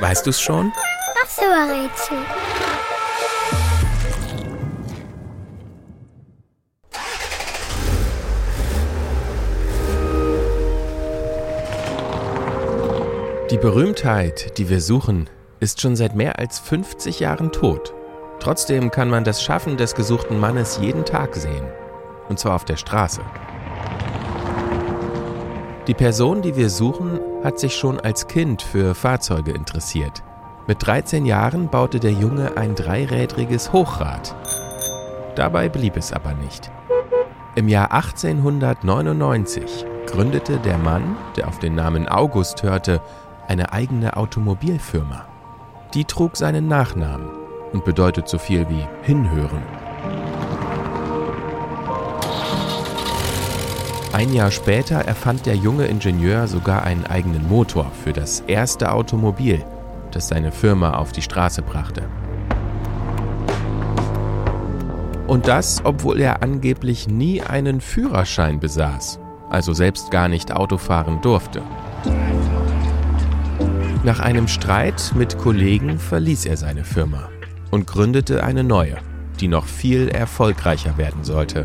Weißt du's schon? Ach so, ein Rätsel. Die Berühmtheit, die wir suchen, ist schon seit mehr als 50 Jahren tot. Trotzdem kann man das Schaffen des gesuchten Mannes jeden Tag sehen. Und zwar auf der Straße. Die Person, die wir suchen, hat sich schon als Kind für Fahrzeuge interessiert. Mit 13 Jahren baute der Junge ein dreirädriges Hochrad. Dabei blieb es aber nicht. Im Jahr 1899 gründete der Mann, der auf den Namen August hörte, eine eigene Automobilfirma. Die trug seinen Nachnamen und bedeutet so viel wie hinhören. Ein Jahr später erfand der junge Ingenieur sogar einen eigenen Motor für das erste Automobil, das seine Firma auf die Straße brachte. Und das, obwohl er angeblich nie einen Führerschein besaß, also selbst gar nicht Auto fahren durfte. Nach einem Streit mit Kollegen verließ er seine Firma und gründete eine neue, die noch viel erfolgreicher werden sollte.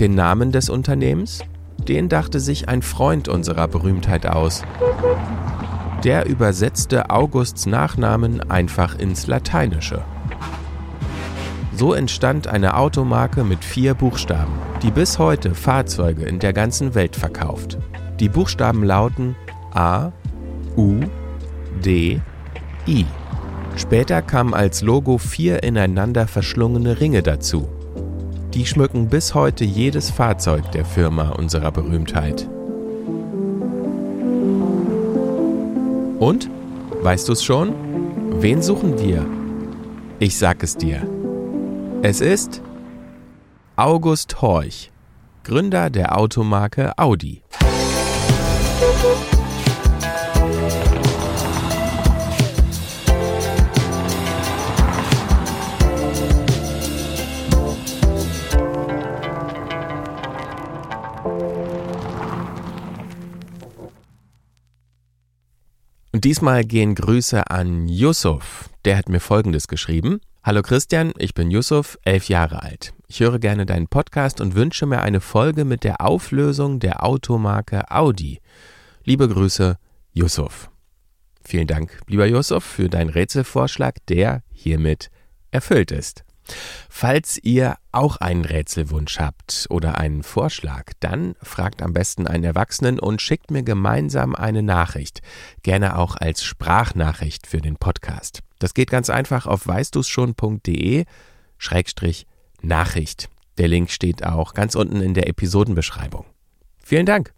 Den Namen des Unternehmens? Den dachte sich ein Freund unserer Berühmtheit aus. Der übersetzte Augusts Nachnamen einfach ins Lateinische. So entstand eine Automarke mit vier Buchstaben, die bis heute Fahrzeuge in der ganzen Welt verkauft. Die Buchstaben lauten A, U, D, I. Später kamen als Logo vier ineinander verschlungene Ringe dazu. Die schmücken bis heute jedes Fahrzeug der Firma unserer Berühmtheit. Und? Weißt du's schon? Wen suchen wir? Ich sag es dir. Es ist August Horch, Gründer der Automarke Audi. Diesmal gehen Grüße an Yusuf. Der hat mir Folgendes geschrieben. Hallo Christian, ich bin Yusuf, elf Jahre alt. Ich höre gerne deinen Podcast und wünsche mir eine Folge mit der Auflösung der Automarke Audi. Liebe Grüße, Yusuf. Vielen Dank, lieber Yusuf, für deinen Rätselvorschlag, der hiermit erfüllt ist. Falls ihr auch einen Rätselwunsch habt oder einen Vorschlag, dann fragt am besten einen Erwachsenen und schickt mir gemeinsam eine Nachricht, gerne auch als Sprachnachricht für den Podcast. Das geht ganz einfach auf weißdusschon.de Schrägstrich Nachricht. Der Link steht auch ganz unten in der Episodenbeschreibung. Vielen Dank.